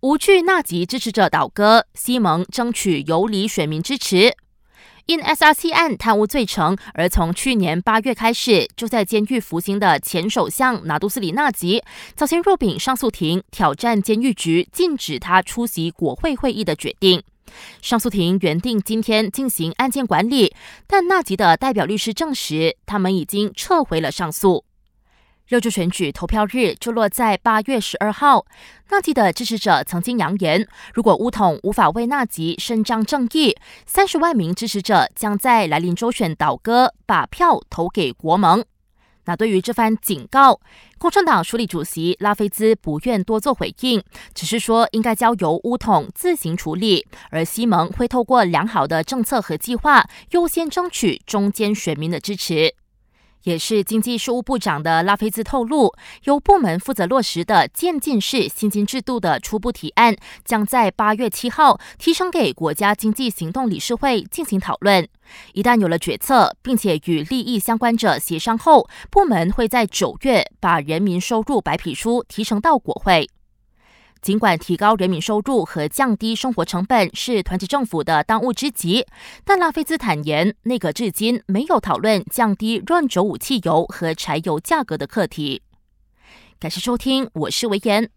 无惧纳吉支持者倒戈，西蒙争取游离选民支持。因 SRC 案贪污罪成而从去年八月开始就在监狱服刑的前首相拿督斯里纳吉，早前入禀上诉庭，挑战监狱局禁止他出席国会会议的决定。上诉庭原定今天进行案件管理，但纳吉的代表律师证实，他们已经撤回了上诉。六州选举投票日就落在八月十二号。纳吉的支持者曾经扬言，如果乌统无法为纳吉伸张正义，三十万名支持者将在来临州选倒戈，把票投给国盟。那对于这番警告，共产党署理主席拉菲兹不愿多做回应，只是说应该交由乌统自行处理，而西蒙会透过良好的政策和计划，优先争取中间选民的支持。也是经济事务部长的拉菲兹透露，由部门负责落实的渐进式薪金制度的初步提案，将在八月七号提呈给国家经济行动理事会进行讨论。一旦有了决策，并且与利益相关者协商后，部门会在九月把人民收入白皮书提呈到国会。尽管提高人民收入和降低生活成本是团结政府的当务之急，但拉菲兹坦言，内阁至今没有讨论降低润轴五汽油和柴油价格的课题。感谢收听，我是维言。